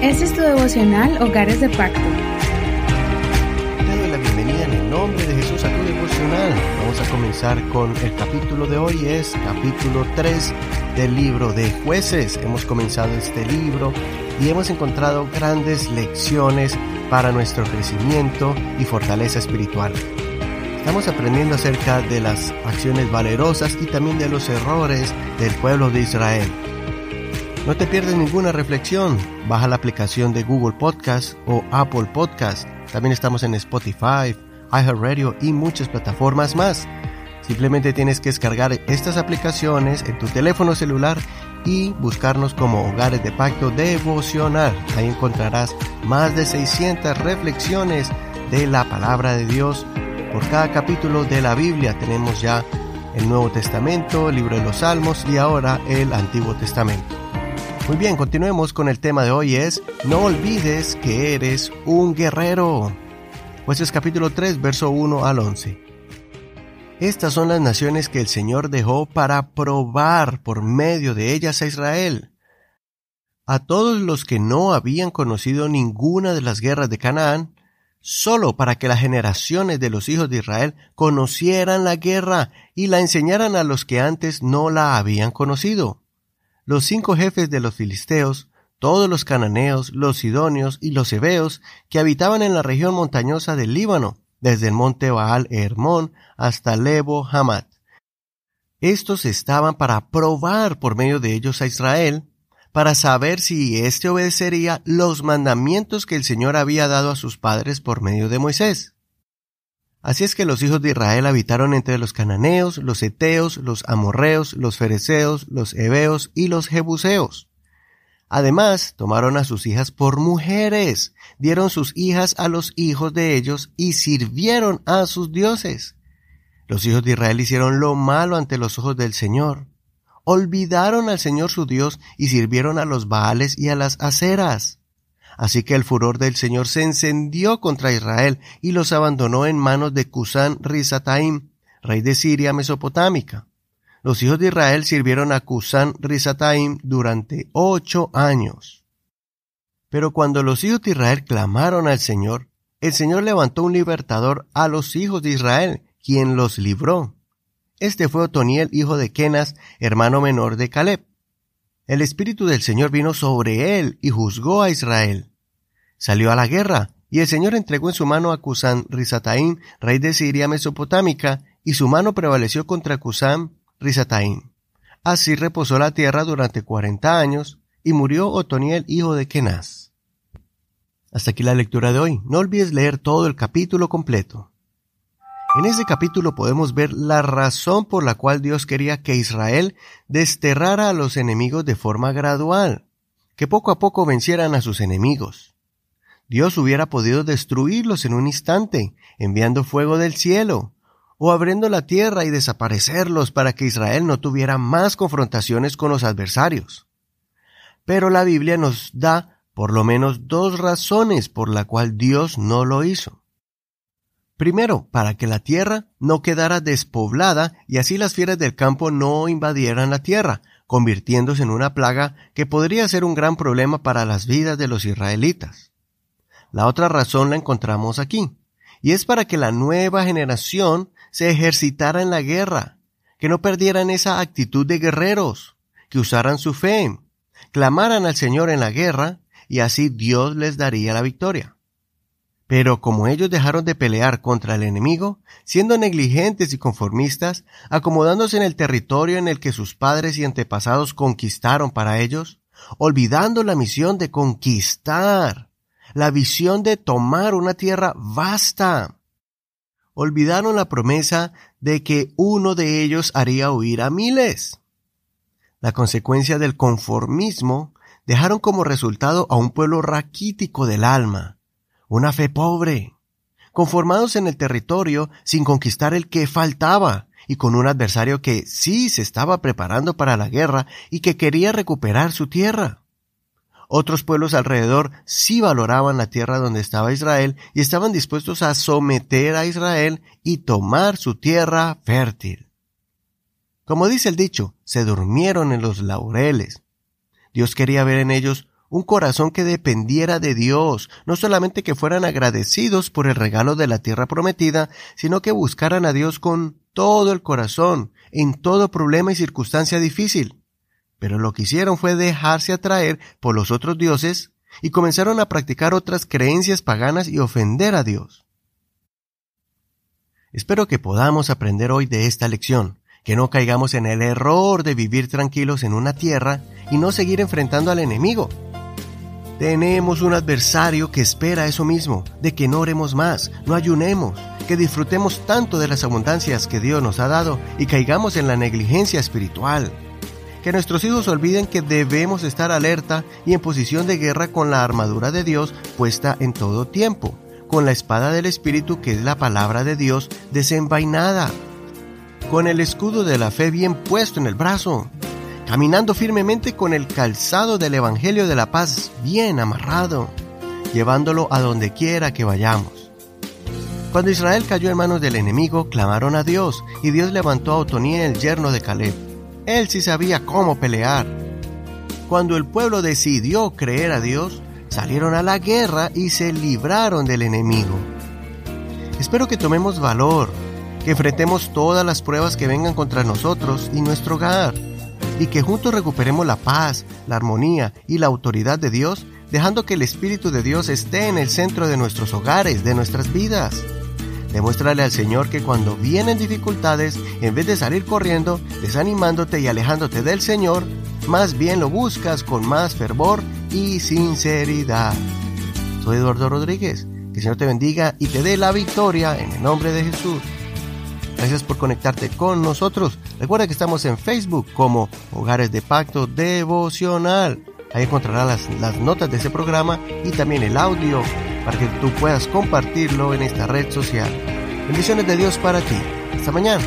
Este es tu devocional Hogares de Pacto. Te doy la bienvenida en el nombre de Jesús a tu devocional. Vamos a comenzar con el capítulo de hoy, es capítulo 3 del libro de jueces. Hemos comenzado este libro y hemos encontrado grandes lecciones para nuestro crecimiento y fortaleza espiritual. Estamos aprendiendo acerca de las acciones valerosas y también de los errores del pueblo de Israel. No te pierdes ninguna reflexión. Baja la aplicación de Google Podcast o Apple Podcast. También estamos en Spotify, iHeartRadio y muchas plataformas más. Simplemente tienes que descargar estas aplicaciones en tu teléfono celular y buscarnos como Hogares de Pacto Devocional. Ahí encontrarás más de 600 reflexiones de la palabra de Dios. Por cada capítulo de la Biblia tenemos ya el Nuevo Testamento, el libro de los Salmos y ahora el Antiguo Testamento. Muy bien, continuemos con el tema de hoy es No olvides que eres un guerrero. Pues es capítulo 3, verso 1 al 11. Estas son las naciones que el Señor dejó para probar por medio de ellas a Israel. A todos los que no habían conocido ninguna de las guerras de Canaán, solo para que las generaciones de los hijos de Israel conocieran la guerra y la enseñaran a los que antes no la habían conocido los cinco jefes de los filisteos, todos los cananeos, los sidonios y los hebeos que habitaban en la región montañosa del Líbano, desde el monte Baal Hermón hasta Lebo Hamat. Estos estaban para probar por medio de ellos a Israel, para saber si éste obedecería los mandamientos que el Señor había dado a sus padres por medio de Moisés. Así es que los hijos de Israel habitaron entre los cananeos, los eteos, los amorreos, los fereceos, los heveos y los jebuseos. Además, tomaron a sus hijas por mujeres, dieron sus hijas a los hijos de ellos y sirvieron a sus dioses. Los hijos de Israel hicieron lo malo ante los ojos del Señor. Olvidaron al Señor su Dios y sirvieron a los Baales y a las aceras. Así que el furor del Señor se encendió contra Israel y los abandonó en manos de Cusán Rizataim, rey de Siria mesopotámica. Los hijos de Israel sirvieron a Cusán Rizataim durante ocho años. Pero cuando los hijos de Israel clamaron al Señor, el Señor levantó un libertador a los hijos de Israel, quien los libró. Este fue Otoniel, hijo de Kenas, hermano menor de Caleb. El Espíritu del Señor vino sobre él y juzgó a Israel. Salió a la guerra, y el Señor entregó en su mano a Cusán Rizataim, rey de Siria mesopotámica, y su mano prevaleció contra Cusán Rizataim. Así reposó la tierra durante cuarenta años, y murió Otoniel, hijo de Kenaz. Hasta aquí la lectura de hoy. No olvides leer todo el capítulo completo. En ese capítulo podemos ver la razón por la cual Dios quería que Israel desterrara a los enemigos de forma gradual, que poco a poco vencieran a sus enemigos. Dios hubiera podido destruirlos en un instante, enviando fuego del cielo, o abriendo la tierra y desaparecerlos para que Israel no tuviera más confrontaciones con los adversarios. Pero la Biblia nos da por lo menos dos razones por la cual Dios no lo hizo. Primero, para que la tierra no quedara despoblada y así las fieras del campo no invadieran la tierra, convirtiéndose en una plaga que podría ser un gran problema para las vidas de los israelitas. La otra razón la encontramos aquí, y es para que la nueva generación se ejercitara en la guerra, que no perdieran esa actitud de guerreros, que usaran su fe, clamaran al Señor en la guerra, y así Dios les daría la victoria. Pero como ellos dejaron de pelear contra el enemigo, siendo negligentes y conformistas, acomodándose en el territorio en el que sus padres y antepasados conquistaron para ellos, olvidando la misión de conquistar, la visión de tomar una tierra vasta. Olvidaron la promesa de que uno de ellos haría huir a miles. La consecuencia del conformismo dejaron como resultado a un pueblo raquítico del alma, una fe pobre, conformados en el territorio sin conquistar el que faltaba y con un adversario que sí se estaba preparando para la guerra y que quería recuperar su tierra. Otros pueblos alrededor sí valoraban la tierra donde estaba Israel y estaban dispuestos a someter a Israel y tomar su tierra fértil. Como dice el dicho, se durmieron en los laureles. Dios quería ver en ellos un corazón que dependiera de Dios, no solamente que fueran agradecidos por el regalo de la tierra prometida, sino que buscaran a Dios con todo el corazón, en todo problema y circunstancia difícil. Pero lo que hicieron fue dejarse atraer por los otros dioses y comenzaron a practicar otras creencias paganas y ofender a Dios. Espero que podamos aprender hoy de esta lección, que no caigamos en el error de vivir tranquilos en una tierra y no seguir enfrentando al enemigo, tenemos un adversario que espera eso mismo, de que no oremos más, no ayunemos, que disfrutemos tanto de las abundancias que Dios nos ha dado y caigamos en la negligencia espiritual. Que nuestros hijos olviden que debemos estar alerta y en posición de guerra con la armadura de Dios puesta en todo tiempo, con la espada del Espíritu que es la palabra de Dios desenvainada, con el escudo de la fe bien puesto en el brazo, caminando firmemente con el calzado del Evangelio de la paz bien amarrado, llevándolo a donde quiera que vayamos. Cuando Israel cayó en manos del enemigo, clamaron a Dios, y Dios levantó a Otoní el yerno de Caleb. Él sí sabía cómo pelear. Cuando el pueblo decidió creer a Dios, salieron a la guerra y se libraron del enemigo. Espero que tomemos valor, que enfrentemos todas las pruebas que vengan contra nosotros y nuestro hogar y que juntos recuperemos la paz, la armonía y la autoridad de Dios, dejando que el Espíritu de Dios esté en el centro de nuestros hogares, de nuestras vidas. Demuéstrale al Señor que cuando vienen dificultades, en vez de salir corriendo, desanimándote y alejándote del Señor, más bien lo buscas con más fervor y sinceridad. Soy Eduardo Rodríguez. Que el Señor te bendiga y te dé la victoria en el nombre de Jesús. Gracias por conectarte con nosotros. Recuerda que estamos en Facebook como Hogares de Pacto Devocional. Ahí encontrarás las, notas de ese programa y también el audio para que tú puedas compartirlo en esta red social. Bendiciones de Dios para ti. Hasta mañana.